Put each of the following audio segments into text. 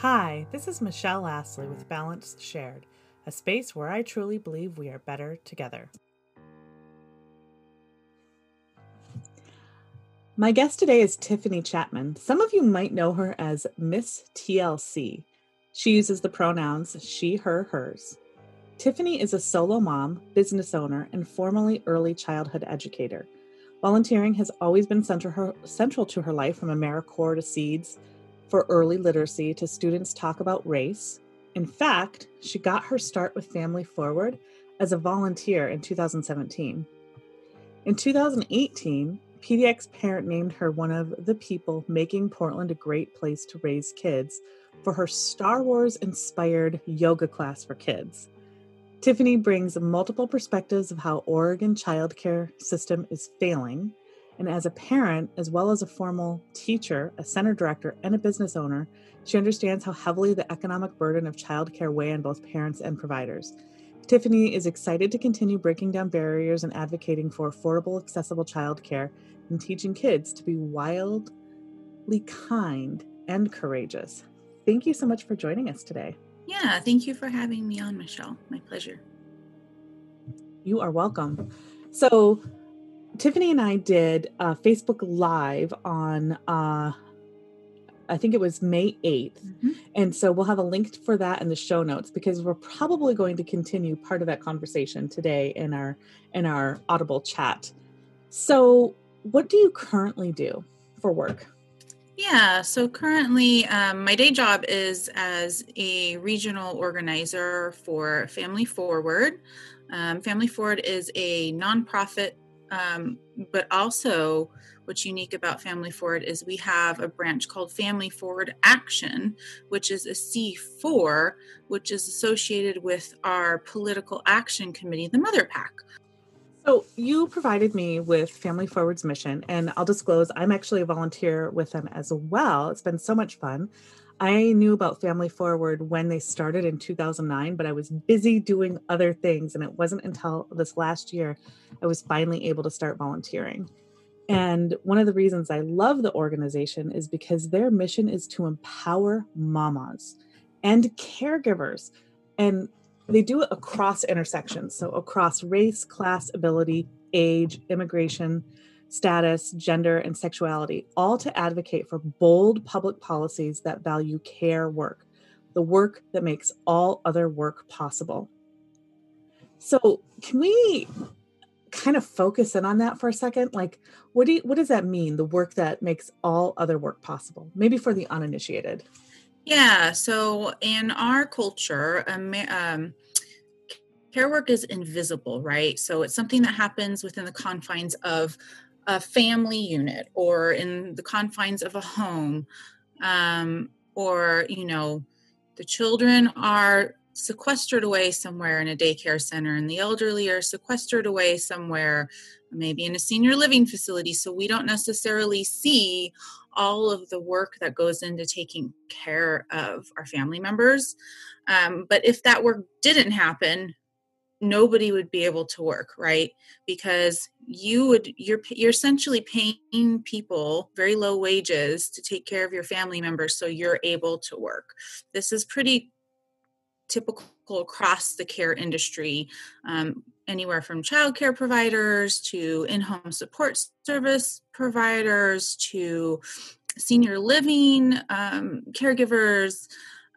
Hi, this is Michelle Astley with Balance Shared, a space where I truly believe we are better together. My guest today is Tiffany Chapman. Some of you might know her as Miss TLC. She uses the pronouns she, her, hers. Tiffany is a solo mom, business owner, and formerly early childhood educator. Volunteering has always been central, her, central to her life from AmeriCorps to Seeds for early literacy to students talk about race. In fact, she got her start with Family Forward as a volunteer in 2017. In 2018, PDX Parent named her one of the people making Portland a great place to raise kids for her Star Wars inspired yoga class for kids. Tiffany brings multiple perspectives of how Oregon childcare system is failing and as a parent, as well as a formal teacher, a center director, and a business owner, she understands how heavily the economic burden of childcare weigh on both parents and providers. Tiffany is excited to continue breaking down barriers and advocating for affordable, accessible childcare and teaching kids to be wildly kind and courageous. Thank you so much for joining us today. Yeah, thank you for having me on, Michelle. My pleasure. You are welcome. So, Tiffany and I did a Facebook Live on, uh, I think it was May 8th. Mm-hmm. And so we'll have a link for that in the show notes because we're probably going to continue part of that conversation today in our in our Audible chat. So, what do you currently do for work? Yeah, so currently um, my day job is as a regional organizer for Family Forward. Um, Family Forward is a nonprofit um, but also, what's unique about Family Forward is we have a branch called Family Forward Action, which is a C4, which is associated with our political action committee, the Mother PAC. So, you provided me with Family Forward's mission, and I'll disclose I'm actually a volunteer with them as well. It's been so much fun. I knew about Family Forward when they started in 2009, but I was busy doing other things. And it wasn't until this last year I was finally able to start volunteering. And one of the reasons I love the organization is because their mission is to empower mamas and caregivers. And they do it across intersections. So, across race, class, ability, age, immigration, status, gender, and sexuality, all to advocate for bold public policies that value care work, the work that makes all other work possible. So, can we kind of focus in on that for a second? Like, what do you, what does that mean? The work that makes all other work possible, maybe for the uninitiated. Yeah. So, in our culture, um, um, care work is invisible, right? So, it's something that happens within the confines of a family unit or in the confines of a home um, or you know the children are sequestered away somewhere in a daycare center and the elderly are sequestered away somewhere maybe in a senior living facility. So we don't necessarily see all of the work that goes into taking care of our family members. Um, but if that work didn't happen nobody would be able to work right? Because you would you're you're essentially paying people very low wages to take care of your family members so you're able to work. This is pretty typical across the care industry um, anywhere from childcare providers to in-home support service providers to senior living um, caregivers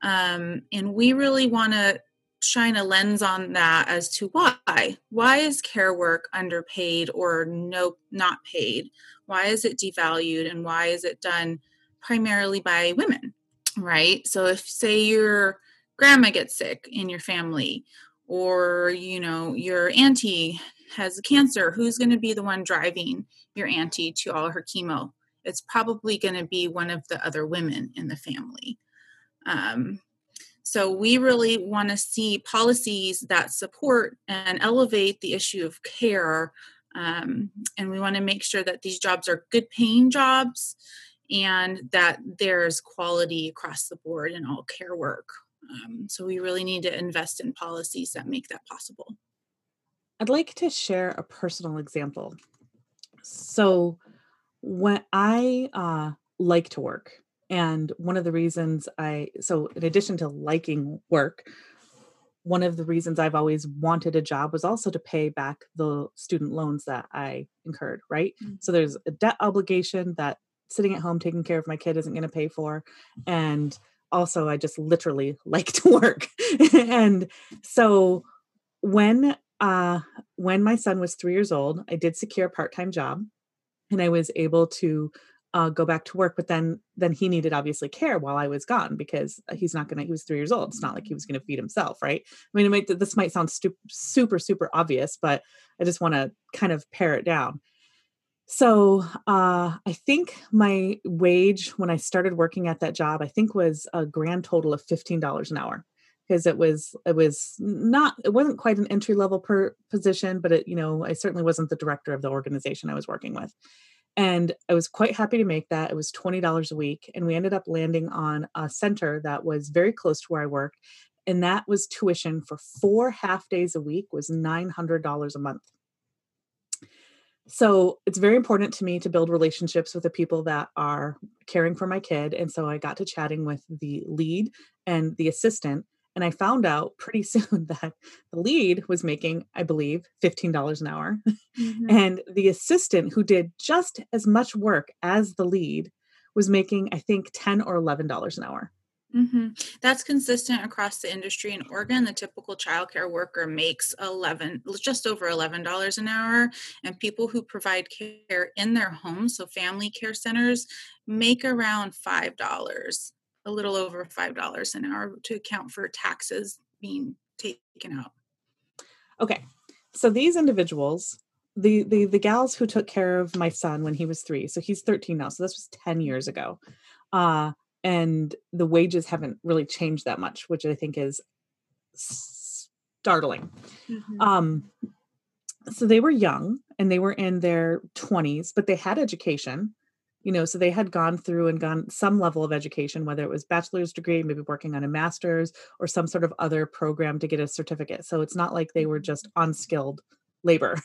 um, and we really want to shine a lens on that as to why. Why is care work underpaid or no not paid? Why is it devalued and why is it done primarily by women right? So if say your grandma gets sick in your family or you know your auntie has cancer who's going to be the one driving your auntie to all her chemo? It's probably going to be one of the other women in the family. Um, so we really want to see policies that support and elevate the issue of care. Um, and we want to make sure that these jobs are good paying jobs and that there's quality across the board in all care work. Um, so we really need to invest in policies that make that possible. I'd like to share a personal example. So when I uh, like to work, And one of the reasons I, so in addition to liking work, one of the reasons I've always wanted a job was also to pay back the student loans that I incurred, right? Mm-hmm. So there's a debt obligation that sitting at home taking care of my kid isn't going to pay for. And also, I just literally like to work. and so when uh when my son was 3 years old, I did secure a part-time job and I was able to uh, go back to work but then then he needed obviously care while i was gone because he's not gonna he was three years old. It's not like he was gonna feed himself right? I mean might, this might sound stu- super super obvious but i just want to kind of pare it down. So uh, i think my wage when i started working at that job i think was a grand total of $15 an hour because it was it was not it wasn't quite an entry level per position but it you know i certainly wasn't the director of the organization i was working with and I was quite happy to make that. It was $20 a week. And we ended up landing on a center that was very close to where I worked. And that was tuition for four half days a week was $900 a month. So it's very important to me to build relationships with the people that are caring for my kid. And so I got to chatting with the lead and the assistant and I found out pretty soon that the lead was making, I believe, $15 an hour. Mm-hmm. and the assistant, who did just as much work as the lead, was making, I think, 10 or $11 an hour. Mm-hmm. That's consistent across the industry in Oregon. The typical childcare worker makes eleven, just over eleven dollars an hour, and people who provide care in their homes, so family care centers, make around five dollars a little over $5 an hour to account for taxes being taken out. Okay. So these individuals, the, the the gals who took care of my son when he was 3, so he's 13 now, so this was 10 years ago. Uh and the wages haven't really changed that much, which I think is startling. Mm-hmm. Um so they were young and they were in their 20s, but they had education you know so they had gone through and gone some level of education whether it was bachelor's degree maybe working on a master's or some sort of other program to get a certificate. So it's not like they were just mm-hmm. unskilled labor.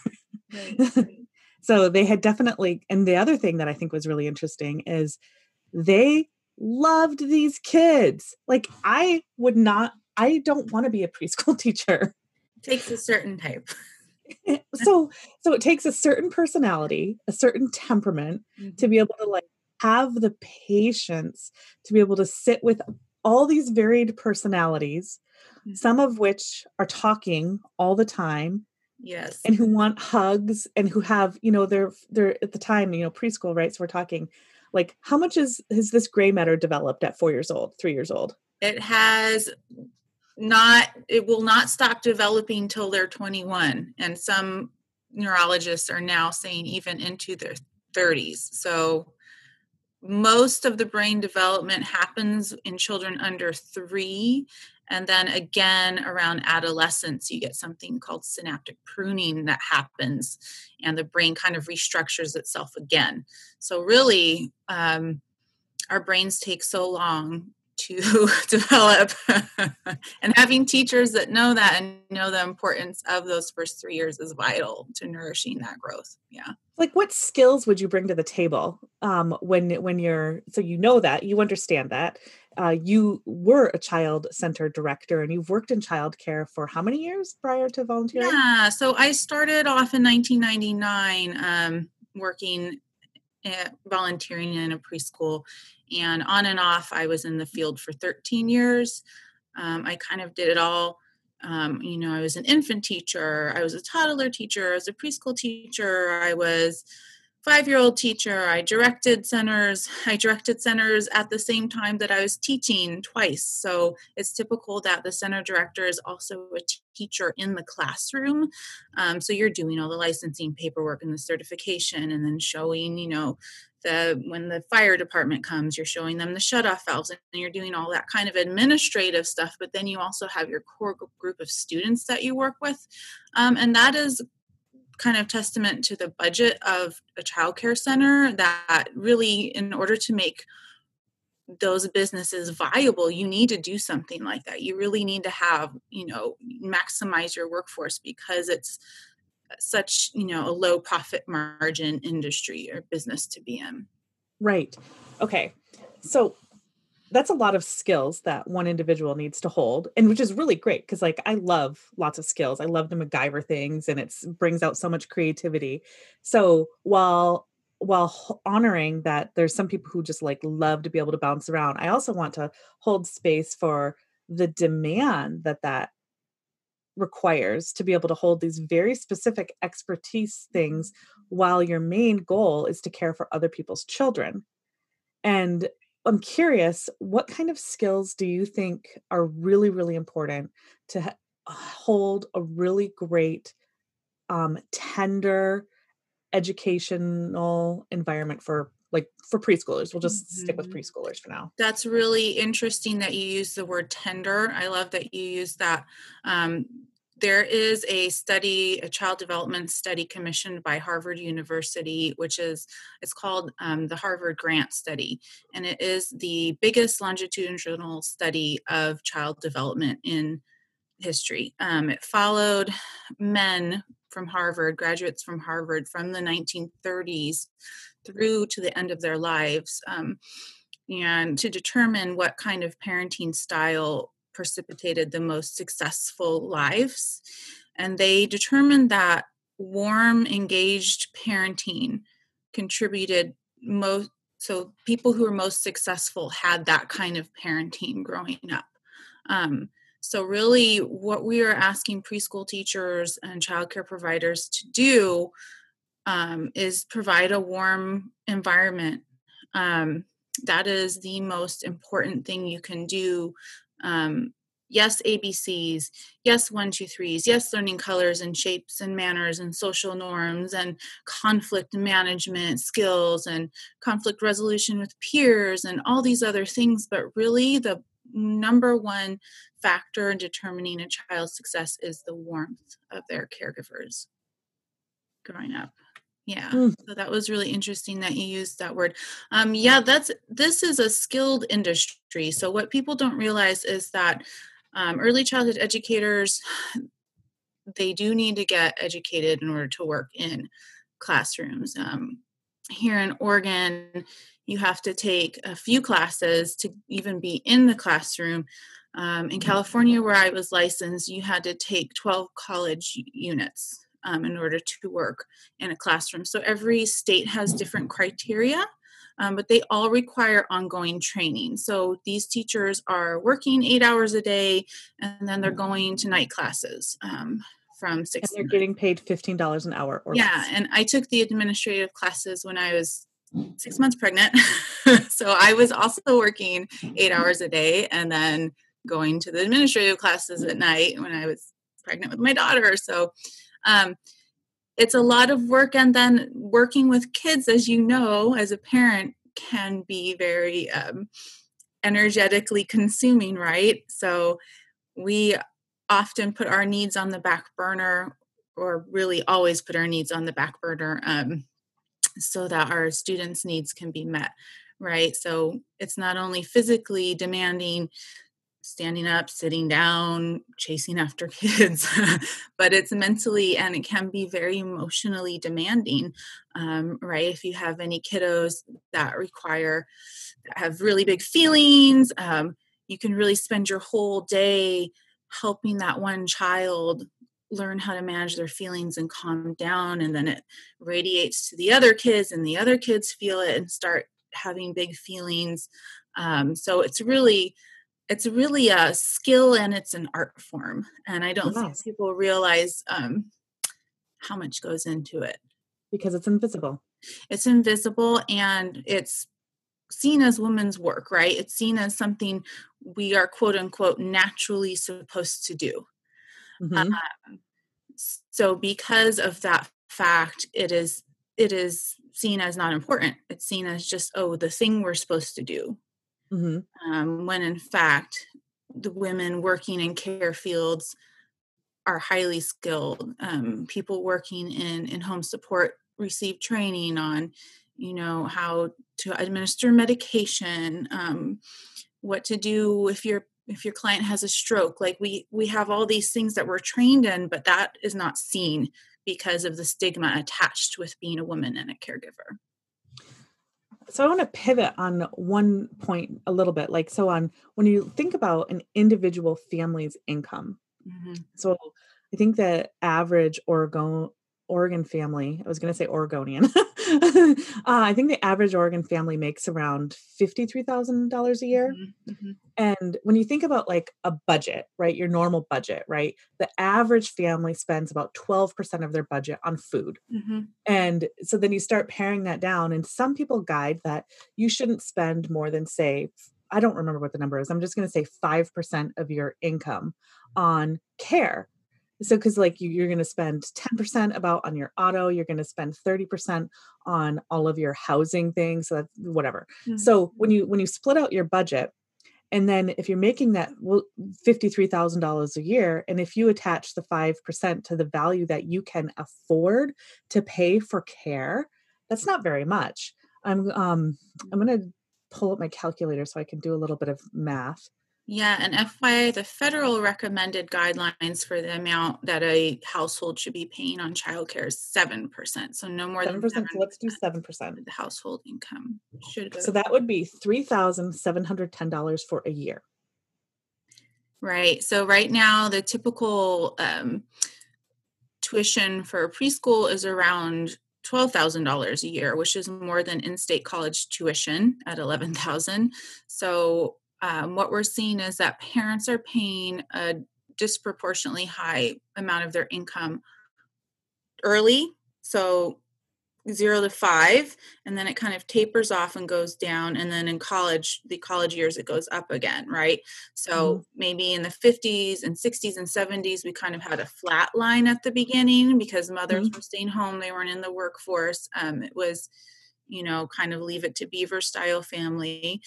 So they had definitely and the other thing that i think was really interesting is they loved these kids. Like i would not i don't want to be a preschool teacher. It takes a certain type so so it takes a certain personality a certain temperament mm-hmm. to be able to like have the patience to be able to sit with all these varied personalities mm-hmm. some of which are talking all the time yes and who want hugs and who have you know they're they're at the time you know preschool right so we're talking like how much is has this gray matter developed at four years old three years old it has not it will not stop developing till they're 21 and some neurologists are now saying even into their 30s so most of the brain development happens in children under 3 and then again around adolescence you get something called synaptic pruning that happens and the brain kind of restructures itself again. So really um, our brains take so long to develop. And having teachers that know that and know the importance of those first three years is vital to nourishing that growth. Yeah. Like what skills would you bring to the table um, when when you're so you know that you understand that uh, you were a child center director and you've worked in childcare for how many years prior to volunteering? Yeah so i started off in 1999 um, working volunteering in a preschool and on and off i was in the field for 13 years. Um, i kind of did it all um, you know i was an infant teacher i was a toddler teacher i was a preschool teacher i was five year old teacher. I directed centers. I directed centers at the same time that i was teaching twice. So it's typical that the center director is also a teacher in the classroom. Um, so you're doing all the licensing paperwork and the certification and then showing you know the when the fire department comes you're showing them the shut off valves and you're doing all that kind of administrative stuff but then you also have your core group of students that you work with. Um, and that is kind of testament to the budget of a child care center that really in order to make those businesses viable you need to do something like that. You really need to have you know maximize your workforce because it's such you know a low profit margin industry or business to be in. Right. Okay. So that's a lot of skills that one individual needs to hold and which is really great because like i love lots of skills i love the macgyver things and it brings out so much creativity. So while while honoring that there's some people who just like love to be able to bounce around i also want to hold space for the demand that that requires to be able to hold these very specific expertise things while your main goal is to care for other people's children. And I'm curious, what kind of skills do you think are really, really important to ha- hold a really great, um, tender educational environment for like for preschoolers? We'll just mm-hmm. stick with mm-hmm. preschoolers for now. That's really interesting that you use the word tender. I love that you use that. Um, there is a study, a child development study commissioned by Harvard University, which is it's called um, the Harvard Grant Study, and it is the biggest longitudinal study of child development in history. Um, it followed men from Harvard, graduates from Harvard, from the 1930s through to the end of their lives. Um, and to determine what kind of parenting style precipitated the most successful lives. And they determined that warm, engaged parenting contributed most. So, people who were most successful had that kind of parenting growing up. Um, so, really, what we are asking preschool teachers and childcare providers to do um, is provide a warm environment. Um, that is the most important thing you can do um, yes abcs yes one two threes yes learning colors and shapes and manners and social norms and conflict management skills and conflict resolution with peers and all these other things but really the number one factor in determining a child's success is the warmth of their caregivers growing up yeah mm. so that was really interesting that you used that word. Um, yeah that's this is a skilled industry so what people don't realize is that um, early childhood educators they do need to get educated in order to work in classrooms. Um, here in oregon you have to take a few classes to even be in the classroom. Um, in california where i was licensed you had to take 12 college units um, in order to work in a classroom. So every state has different criteria, um, but they all require ongoing training. So these teachers are working eight hours a day and then they're going to night classes. Um, from six. And they're getting paid fifteen dollars an hour. yeah, less. and I took the administrative classes when I was six months pregnant, so I was also working eight hours a day, and then going to the administrative classes at night when I was pregnant with my daughter. So um, it's a lot of work and then working with kids as you know as a parent can be very um, energetically consuming right? So we often put our needs on the back burner or really always put our needs on the back burner um, so that our students needs can be met right? So it's not only physically demanding standing up, sitting down, chasing after kids, but it's mentally and it can be very emotionally demanding, um, right? If you have any kiddos that require, that have really big feelings, um, you can really spend your whole day helping that one child learn how to manage their feelings and calm down and then it radiates to the other kids and the other kids feel it and start having big feelings um, so it's really it's really a skill and it's an art form and i don't think people realize um, how much goes into it. Because it's invisible. It's invisible and it's seen as women's work right? It's seen as something we are quote unquote naturally supposed to do. Mm-hmm. um, so because of that fact it is it is seen as not important. It's seen as just oh the thing we're supposed to do mm-hmm. um, when in fact the women working in care fields are highly skilled. Um, people working in in home support receive training on, you know, how to administer medication, um, what to do if your if your client has a stroke. Like we we have all these things that we're trained in, but that is not seen because of the stigma attached with being a woman and a caregiver. So I want to pivot on one point a little bit. Like, so on when you think about an individual family's income, Mm-hmm. so I think the average Oregon Oregon family, I was going to say Oregonian. uh, I think the average Oregon family makes around $53,000 a year. Mm-hmm. And when you think about like a budget, right, your normal budget, right, the average family spends about 12% of their budget on food. Mm-hmm. And so then you start paring that down. And some people guide that you shouldn't spend more than, say, I don't remember what the number is. I'm just going to say 5% of your income on care. So, because like you, you're going to spend 10% about on your auto, you're going to spend 30% on all of your housing things. So that's whatever. Mm-hmm. So when you when you split out your budget, and then if you're making that well, $53,000 a year, and if you attach the 5% to the value that you can afford to pay for care, that's not very much. I'm um I'm going to pull up my calculator so I can do a little bit of math. Yeah, and FYI, the federal recommended guidelines for the amount that a household should be paying on childcare is seven percent. So no more Seven than percent. So let's do seven percent. of the household income should go. So that would be three thousand seven hundred ten dollars for a year. right. So right now, the typical um, tuition for preschool is around twelve thousand dollars a year, which is more than in-state college tuition at eleven thousand. So um, what we're seeing is that parents are paying a disproportionately high amount of their income early so zero to five and then it kind of tapers off and goes down and then in college the college years it goes up again right? So Mhm. maybe in the 50s and 60s and 70s we kind of had a flat line at the beginning because mothers were staying home they weren't in the workforce um, it was you know kind of leave it to beaver style family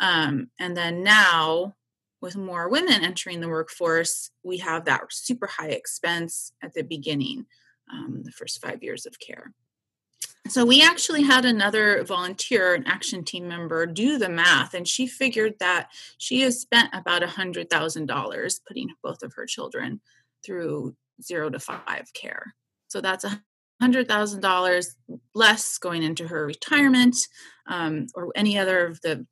um, and then now, with more women entering the workforce, we have that super high expense at the beginning, um, the first five years of care. So we actually had another volunteer, an action team member, do the math, and she figured that she has spent about a hundred thousand dollars putting both of her children through zero to five care. So that's a hundred thousand dollars less going into her retirement um, or any other of the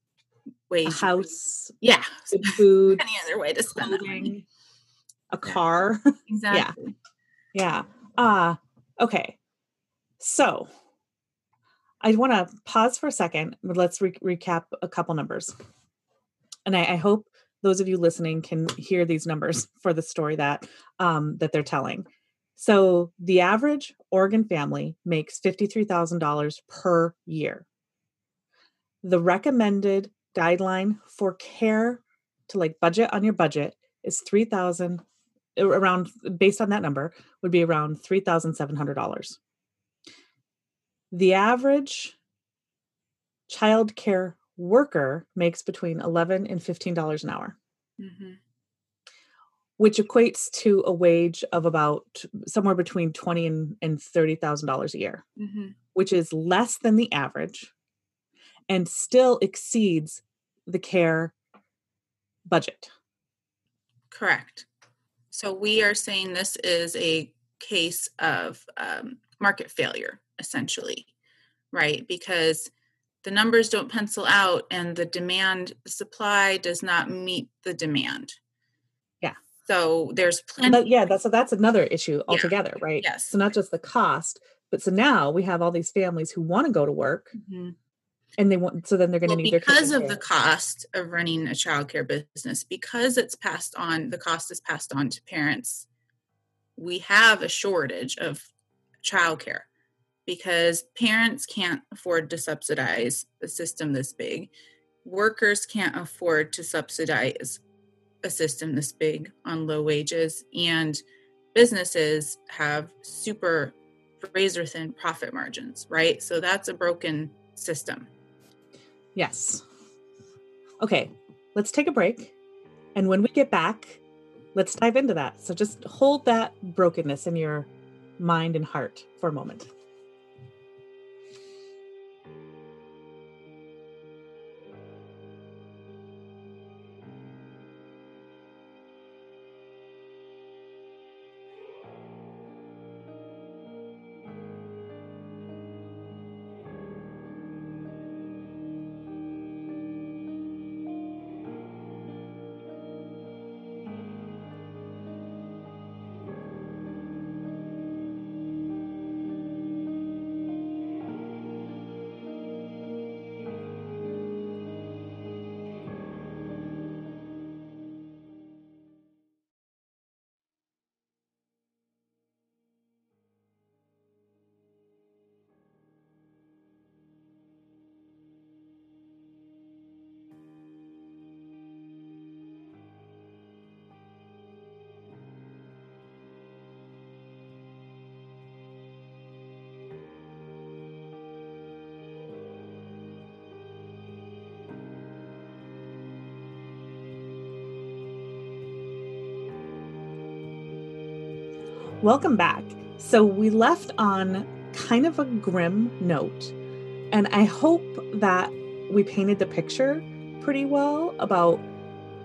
ways. you could- house, yeah, good food, any other way to spend that money. clothing, a Yeah. car. Exactly. Yeah. Uh okay. So I want to pause for a second, but let's re- recap a couple numbers. And I, I hope those of you listening can hear these numbers for the story that um, that they're telling. So the average Oregon family makes $53,000 per year. The recommended guideline for care to like budget on your budget is 3000 around based on that number would be around $3,700. The average child care worker makes between 11 and $15 an hour, Mhm. which equates to a wage of about somewhere between 20 and, and $30,000 a year, Mhm. which is less than the average and still exceeds the care budget. Correct. So we are saying this is a case of um, market failure, essentially, right? Because the numbers don't pencil out and the demand, supply does not meet the demand. Yeah. So there's plenty. that- yeah, that's so that's another issue altogether, right? Yes. So not just the cost, but so now we have all these families who want to go to work Mhm. And they want so then they're going to Well, need because of the cost of running a childcare business, because it's passed on, the cost is passed on to parents. We have a shortage of childcare because parents can't afford to subsidize a system this big. Workers can't afford to subsidize a system this big on low wages, and businesses have super razor thin profit margins, right? So that's a broken system. Yes. Okay, let's take a break. And when we get back, let's dive into that. So just hold that brokenness in your mind and heart for a moment. Welcome back. So, we left on kind of a grim note, and I hope that we painted the picture pretty well about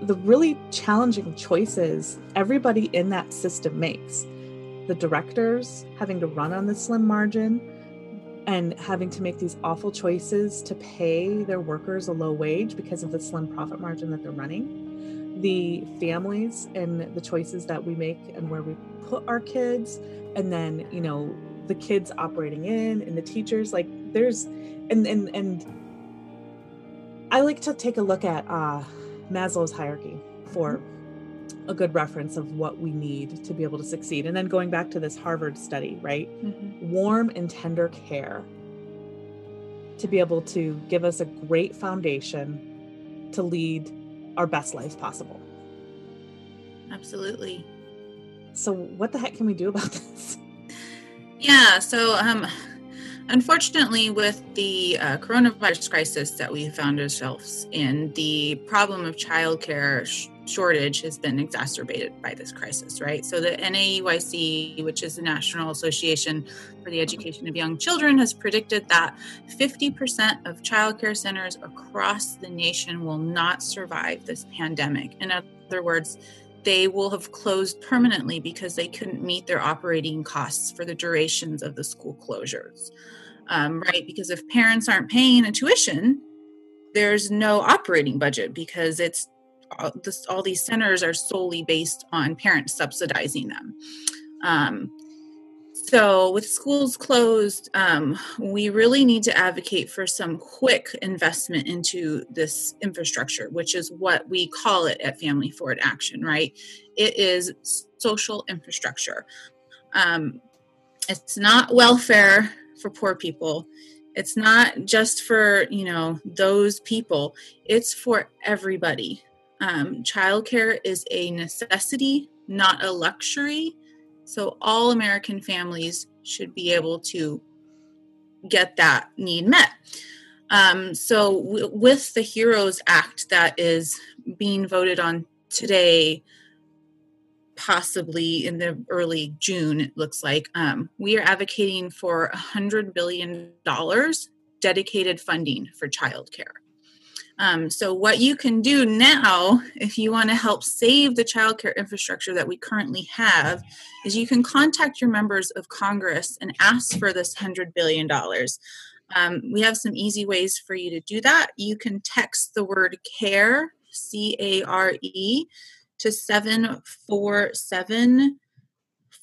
the really challenging choices everybody in that system makes. The directors having to run on the slim margin and having to make these awful choices to pay their workers a low wage because of the slim profit margin that they're running. The families and the choices that we make and where we put our kids, and then, you know, the kids operating in and the teachers like there's and and and I like to take a look at uh, Maslow's hierarchy for a good reference of what we need to be able to succeed. And then going back to this Harvard study, right? Mm-hmm. Warm and tender care to be able to give us a great foundation to lead our best lives possible. Absolutely. So, what the heck can we do about this? Yeah, so um, Unfortunately, with the uh, coronavirus crisis that we found ourselves in, the problem of childcare sh- shortage has been exacerbated by this crisis, right? So, the NAEYC, which is the National Association for the Education of Young Children, has predicted that 50% of childcare centers across the nation will not survive this pandemic. In other words, they will have closed permanently because they couldn't meet their operating costs for the durations of the school closures um, right? Because if parents aren't paying a tuition, there's no operating budget because it's all, this, all these centers are solely based on parents subsidizing them. Um, so, with schools closed, um, we really need to advocate for some quick investment into this infrastructure, which is what we call it at Family Forward Action, right? It is social infrastructure. Um, it's not welfare for poor people it's not just for you know those people it's for everybody um, childcare is a necessity not a luxury so all american families should be able to get that need met um, so w- with the heroes act that is being voted on today possibly in the early June, it looks like, um, we are advocating for $100 billion dedicated funding for childcare. Um, so, what you can do now, if you want to help save the childcare infrastructure that we currently have, is you can contact your members of Congress and ask for this $100 billion. Um, we have some easy ways for you to do that. You can text the word CARE, C A R E, to 747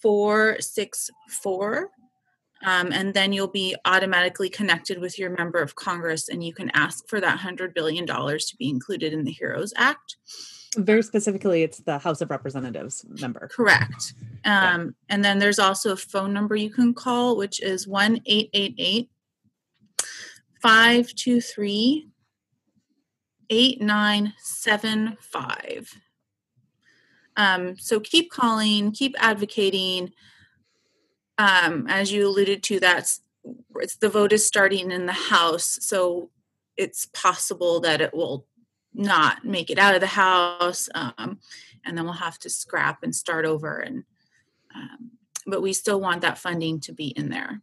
464. Um, and then you'll be automatically connected with your member of Congress, and you can ask for that $100 billion to be included in the HEROES Act. Very specifically, it's the House of Representatives member. Correct. Um, yeah. And then there's also a phone number you can call, which is 1 888 523 8975. Um, so keep calling, keep advocating. Um, as you alluded to, that's it's the vote is starting in the House, so it's possible that it will not make it out of the House, um, and then we'll have to scrap and start over. And um, but we still want that funding to be in there.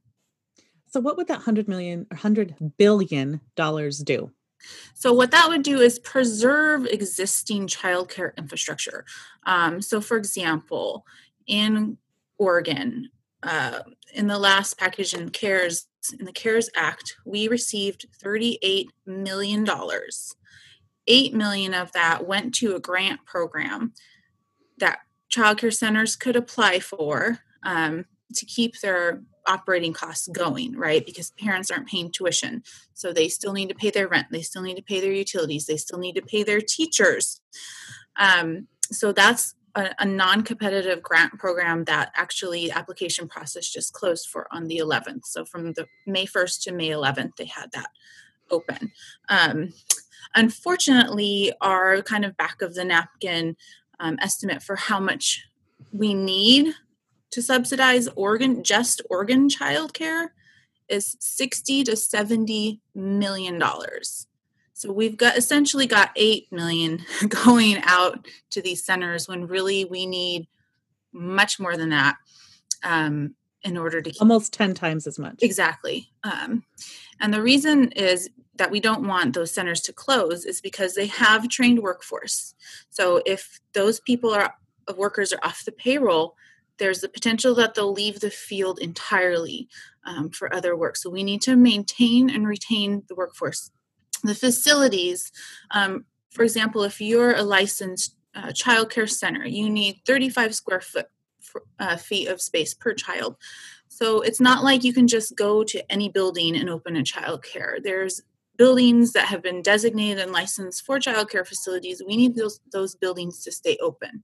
So, what would that hundred million or hundred billion dollars do? So, what that would do is preserve existing childcare infrastructure. Um, so, for example, in Oregon, uh, in the last package in CARES, in the CARES Act, we received $38 million. 8 million of that went to a grant program that childcare centers could apply for um, to keep their operating costs going, right? Because parents aren't paying tuition. So they still need to pay their rent, they still need to pay their utilities, they still need to pay their teachers. Um, so that's a, a non competitive grant program that actually application process just closed for on the 11th. So from the May 1st to May 11th, they had that open. Um, unfortunately, our kind of back of the napkin um, estimate for how much we need to subsidize Oregon just Oregon childcare is 60 to 70 million dollars. So we've got essentially got 8 million going out to these centers when really we need much more than that. um, in order to keep almost 10 times as much. Exactly. Um, and the reason is that we don't want those centers to close is because they have trained workforce. So if those people are workers are off the payroll, there's the potential that they'll leave the field entirely um, for other work. So we need to maintain and retain the workforce. The facilities, um, for example, if you're a licensed uh, child care center, you need 35 square foot uh, feet of space per child. So it's not like you can just go to any building and open a child care. There's buildings that have been designated and licensed for child care facilities. We need those, those buildings to stay open.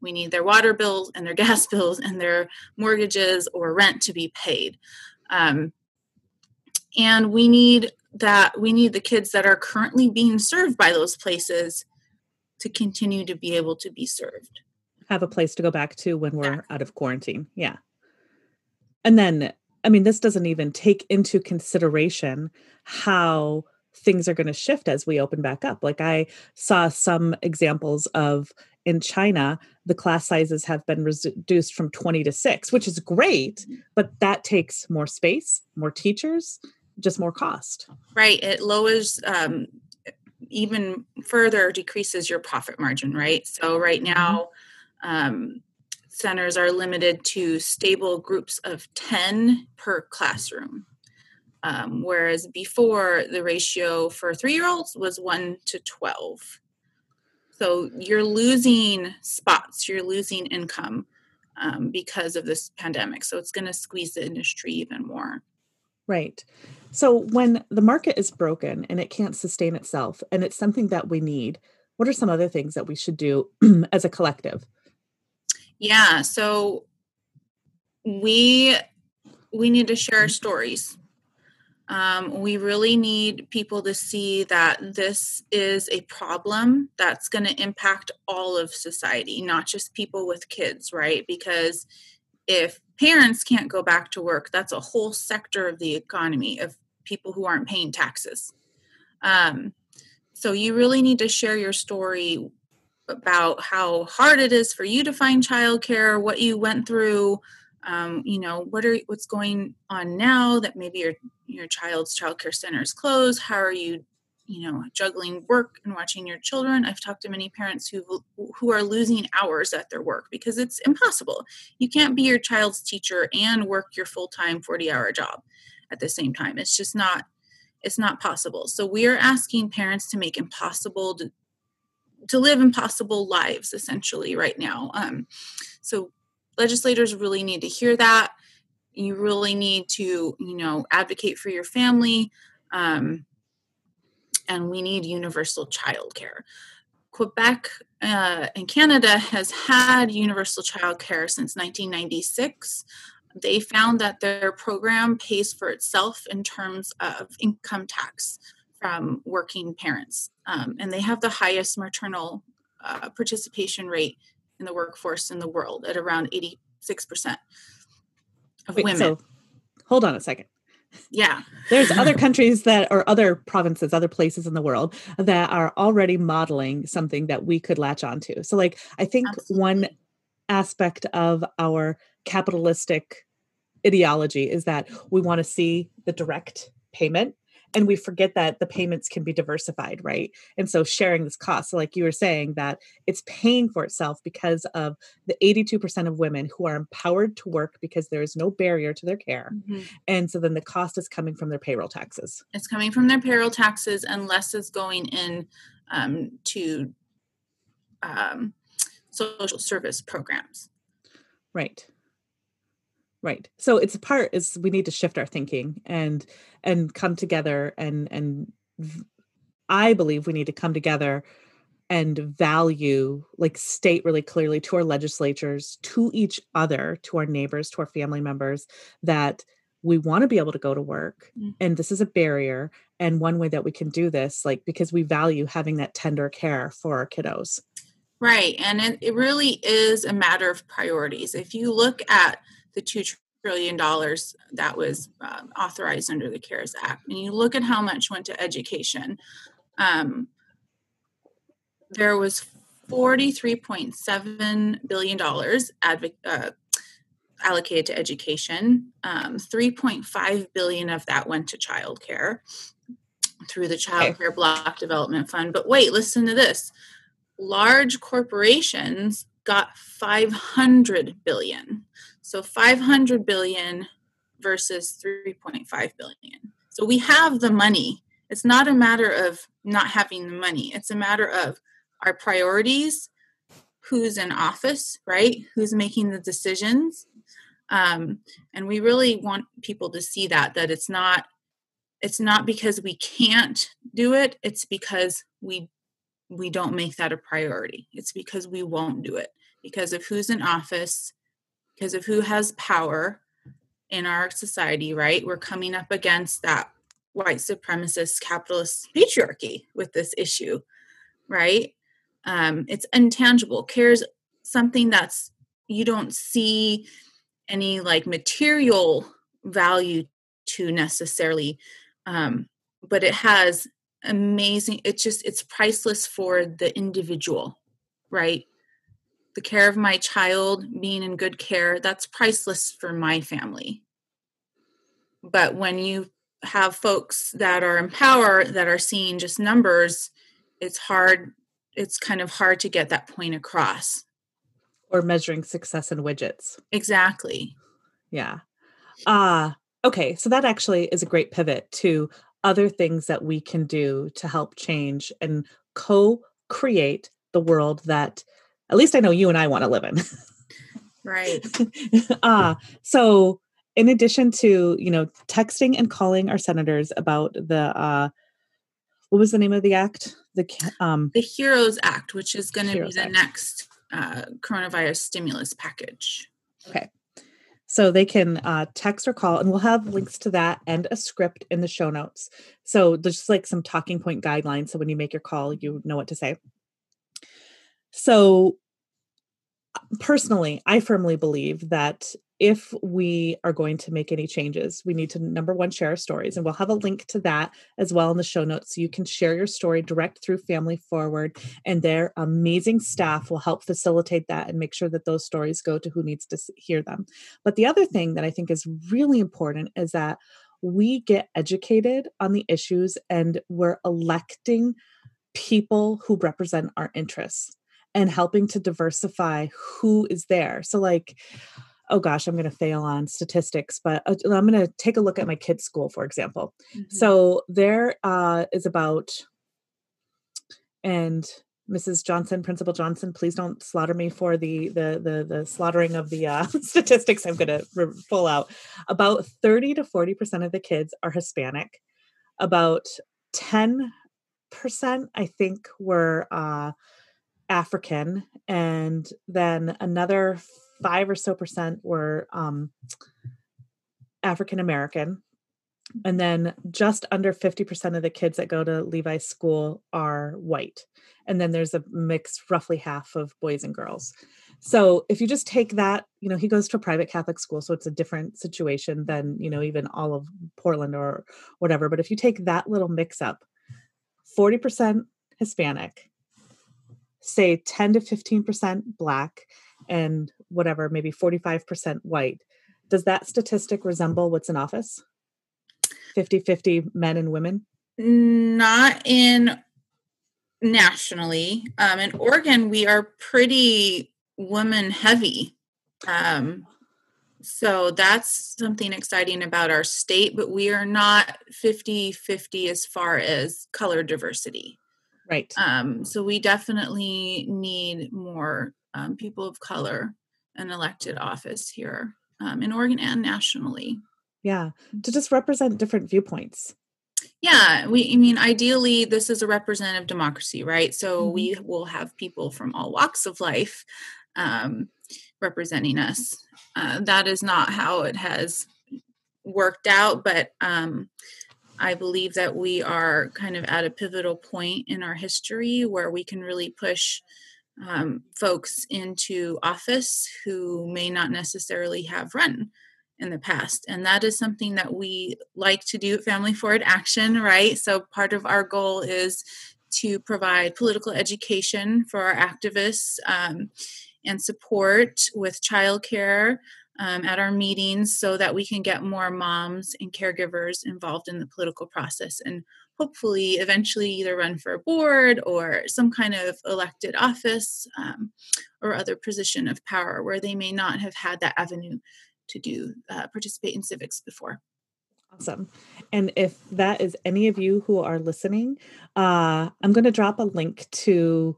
We need their water bills and their gas bills and their mortgages or rent to be paid. Um, and we need that we need the kids that are currently being served by those places to continue to be able to be served have a place to go back to when we're yeah. out of quarantine. Yeah. And then, I mean, this doesn't even take into consideration how things are going to shift as we open back up. Like I saw some examples of in China, the class sizes have been reduced from 20 to 6, which is great, mm-hmm. but that takes more space, more teachers, just more cost. Right. It lowers um, even further decreases your profit margin, right? So right mm-hmm. now um, centers are limited to stable groups of 10 per classroom. Um, whereas before the ratio for three year olds was 1 to 12. So you're losing spots, you're losing income um, because of this pandemic. So it's going to squeeze the industry even more. Right. So when the market is broken and it can't sustain itself and it's something that we need, what are some other things that we should do as a collective? Yeah, so we we need to share stories. Um, we really need people to see that this is a problem that's going to impact all of society, not just people with kids, right? Because if parents can't go back to work, that's a whole sector of the economy of people who aren't paying taxes. Um, so you really need to share your story about how hard it is for you to find childcare, what you went through, um, you know, what are what's going on now that maybe your your child's childcare center is closed. How are you, you know, juggling work and watching your children? I've talked to many parents who who are losing hours at their work because it's impossible. You can't be your child's teacher and work your full time forty hour job at the same time. It's just not it's not possible. So we are asking parents to make impossible to live impossible lives essentially right now um, so legislators really need to hear that you really need to you know advocate for your family um, and we need universal childcare. quebec uh, and canada has had universal childcare since 1996 they found that their program pays for itself in terms of income tax from working parents. Um, and they have the highest maternal uh, participation rate in the workforce in the world at around 86% of Wait, women. So hold on a second. Yeah. There's other countries that, or other provinces, other places in the world that are already modeling something that we could latch onto. So, like, I think Absolutely. one aspect of our capitalistic ideology is that we want to see the direct payment and we forget that the payments can be diversified right? And so sharing this cost so like you were saying that it's paying for itself because of the 82% of women who are empowered to work because there is no barrier to their care. Mm-hmm. and so then the cost is coming from their payroll taxes. It's coming from their payroll taxes and less is going in um, to um, social service programs. Right right. So it's a part is we need to shift our thinking and and come together and and i believe we need to come together and value like state really clearly to our legislatures to each other to our neighbors to our family members that we want to be able to go to work mm-hmm. and this is a barrier and one way that we can do this like because we value having that tender care for our kiddos. Right and it, it really is a matter of priorities. If you look at the two trillion dollars that was uh, authorized under the CARES Act, and you look at how much went to education, um, there was forty-three point seven billion dollars adv- uh, allocated to education. Um, 3.5 billion of that went to childcare through the Child okay. Care Block Development Fund. But wait, listen to this. Large corporations got 500 billion. So 500 billion versus 3.5 billion. So we have the money. It's not a matter of not having the money. It's a matter of our priorities, who's in office, right? Who's making the decisions. Um, and we really want people to see that that it's not it's not because we can't do it it's because we we don't make that a priority it's because we won't do it because of who's in office because of who has power in our society right? We're coming up against that white supremacist capitalist patriarchy with this issue right? Um, it's intangible. Cares something that's you don't see any like material value to necessarily um, but it has amazing it's just it's priceless for the individual right the care of my child being in good care that's priceless for my family. But when you have folks that are in power that are seeing just numbers it's hard it's kind of hard to get that point across. Or measuring success in widgets. Exactly. Yeah. Uh okay so that actually is a great pivot to other things that we can do to help change and co-create the world that at least i know you and i want to live in right uh so in addition to you know texting and calling our senators about the uh what was the name of the act the um the heroes act which is going to be the act. next uh coronavirus stimulus package okay so they can uh, text or call, and we'll have links to that and a script in the show notes. So there's just like some talking point guidelines. So when you make your call, you know what to say. So personally, I firmly believe that if we are going to make any changes, we need to number one, share our stories. And we'll have a link to that as well in the show notes. So you can share your story direct through Family Forward, and their amazing staff will help facilitate that and make sure that those stories go to who needs to hear them. But the other thing that I think is really important is that we get educated on the issues and we're electing people who represent our interests and helping to diversify who is there. So, like, oh gosh, I'm going to fail on statistics, but uh, I'm going to take a look at my kids' school, for example. Mm-hmm. So there uh, is about, and Mrs. Johnson, Principal Johnson, please don't slaughter me for the the the, the slaughtering of the uh, statistics. I'm going to re- pull out. About 30 to 40 percent of the kids are Hispanic. About 10 percent, I think, were uh, African, and then another five or so percent were um, African American. And then just under 50% of the kids that go to Levi's school are white. And then there's a mix, roughly half of boys and girls. So if you just take that, you know, he goes to a private Catholic school, so it's a different situation than, you know, even all of Portland or whatever. But if you take that little mix up, 40% Hispanic, say 10 to 15% black, and whatever, maybe 45% white. Does that statistic resemble what's in office? 50 50 men and women? Not in nationally. Um, in Oregon, we are pretty woman heavy. Um, so that's something exciting about our state, but we are not 50 50 as far as color diversity. Right. Um, so we definitely need more um, people of color in elected office here um, in Oregon and nationally. Yeah, to just represent different viewpoints. Yeah, we. I mean, ideally, this is a representative democracy, right? So mm-hmm. we will have people from all walks of life um, representing us. Uh, that is not how it has worked out, but um, I believe that we are kind of at a pivotal point in our history where we can really push um, folks into office who may not necessarily have run in the past. And that is something that we like to do at Family Forward Action, right? So part of our goal is to provide political education for our activists um, and support with childcare um, at our meetings so that we can get more moms and caregivers involved in the political process and hopefully eventually either run for a board or some kind of elected office um, or other position of power where they may not have had that avenue to do uh, participate in civics before. Awesome. And if that is any of you who are listening uh, i'm going to drop a link to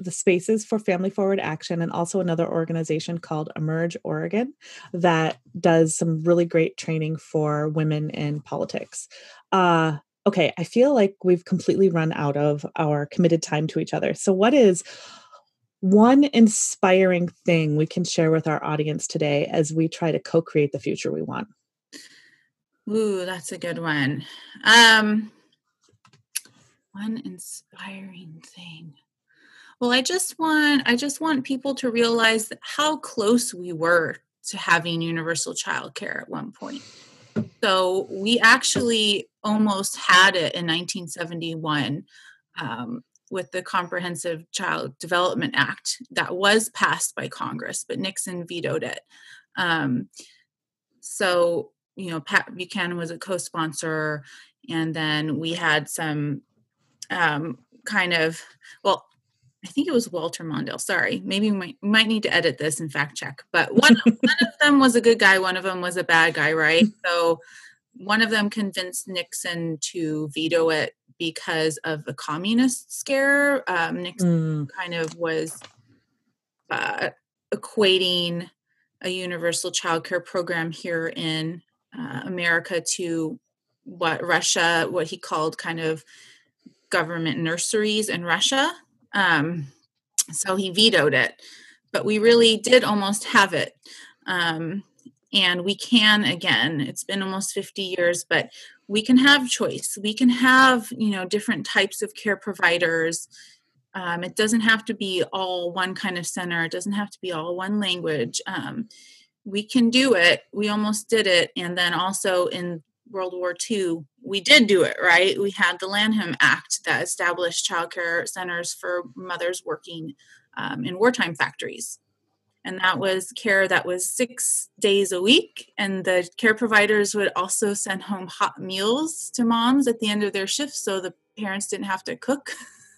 the spaces for family forward action and also another organization called emerge oregon that does some really great training for women in politics. Uh, okay i feel like we've completely run out of our committed time to each other. So what is one inspiring thing we can share with our audience today as we try to co-create the future we want? Ooh that's a good one. Um one inspiring thing well, I just want I just want people to realize how close we were to having universal childcare at one point. So we actually almost had it in 1971 um, with the Comprehensive Child Development Act that was passed by Congress, but Nixon vetoed it. Um, so you know, Pat Buchanan was a co-sponsor, and then we had some um, kind of well I think it was Walter Mondale. Sorry, maybe we might, might need to edit this and fact check. But one, one of them was a good guy, one of them was a bad guy, right? So one of them convinced Nixon to veto it because of the communist scare. Um, Nixon mm. kind of was uh, equating a universal child care program here in uh, America to what Russia, what he called kind of government nurseries in Russia. Um, so he vetoed it. But we really did almost have it. Um, and we can again, it's been almost 50 years, but we can have choice. We can have, you know, different types of care providers. Um, it doesn't have to be all one kind of center, it doesn't have to be all one language. Um, we can do it. We almost did it. And then also in World War II, we did do it, right? We had the Lanham Act that established child care centers for mothers working um, in wartime factories. And that was care that was six days a week. And the care providers would also send home hot meals to moms at the end of their shift so the parents didn't have to cook.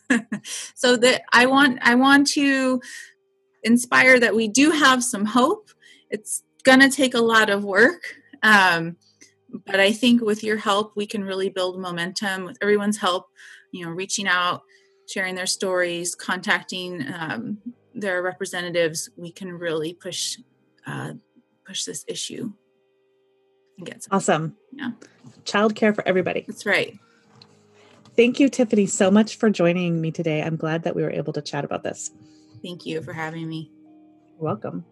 so that I want I want to inspire that we do have some hope. It's gonna take a lot of work. Um, but I think with your help, we can really build momentum. With everyone's help, you know, reaching out, sharing their stories, contacting um, their representatives, we can really push uh, push this issue. And get some, awesome. Yeah, child care for everybody. That's right. Thank you, Tiffany, so much for joining me today. I'm glad that we were able to chat about this. Thank you for having me. You're welcome.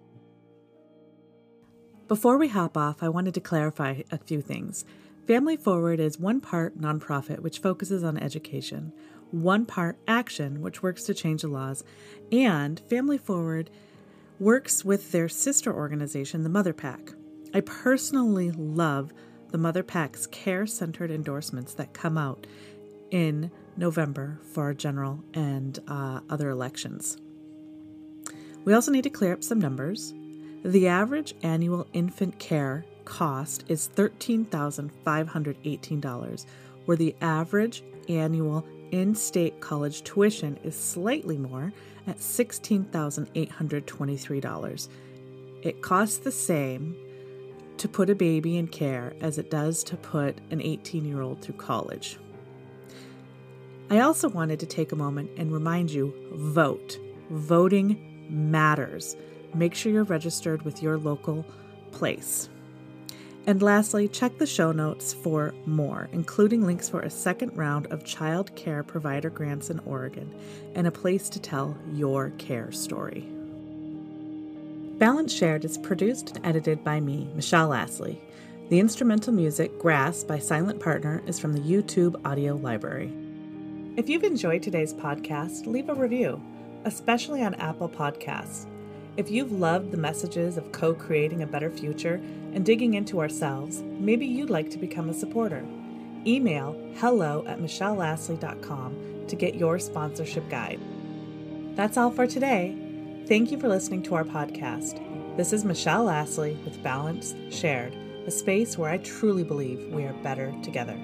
Before we hop off, I wanted to clarify a few things. Family Forward is one part nonprofit, which focuses on education, one part action, which works to change the laws, and Family Forward works with their sister organization, the Mother PAC. I personally love the Mother PAC's care centered endorsements that come out in November for our general and uh, other elections. We also need to clear up some numbers. The average annual infant care cost is $13,518, where the average annual in state college tuition is slightly more at $16,823. It costs the same to put a baby in care as it does to put an 18 year old through college. I also wanted to take a moment and remind you vote. Voting matters make sure you're registered with your local place. And lastly, check the show notes for more, including links for a second round of child care provider grants in Oregon and a place to tell your care story. Balance Shared is produced and edited by me, Michelle Astley. The instrumental music, Grass by Silent Partner, is from the YouTube Audio Library. If you've enjoyed today's podcast, leave a review, especially on Apple Podcasts. If you've loved the messages of co creating a better future and digging into ourselves, maybe you'd like to become a supporter. Email hello at michellelastley.com to get your sponsorship guide. That's all for today. Thank you for listening to our podcast. This is Michelle Lastly with Balance Shared, a space where I truly believe we are better together.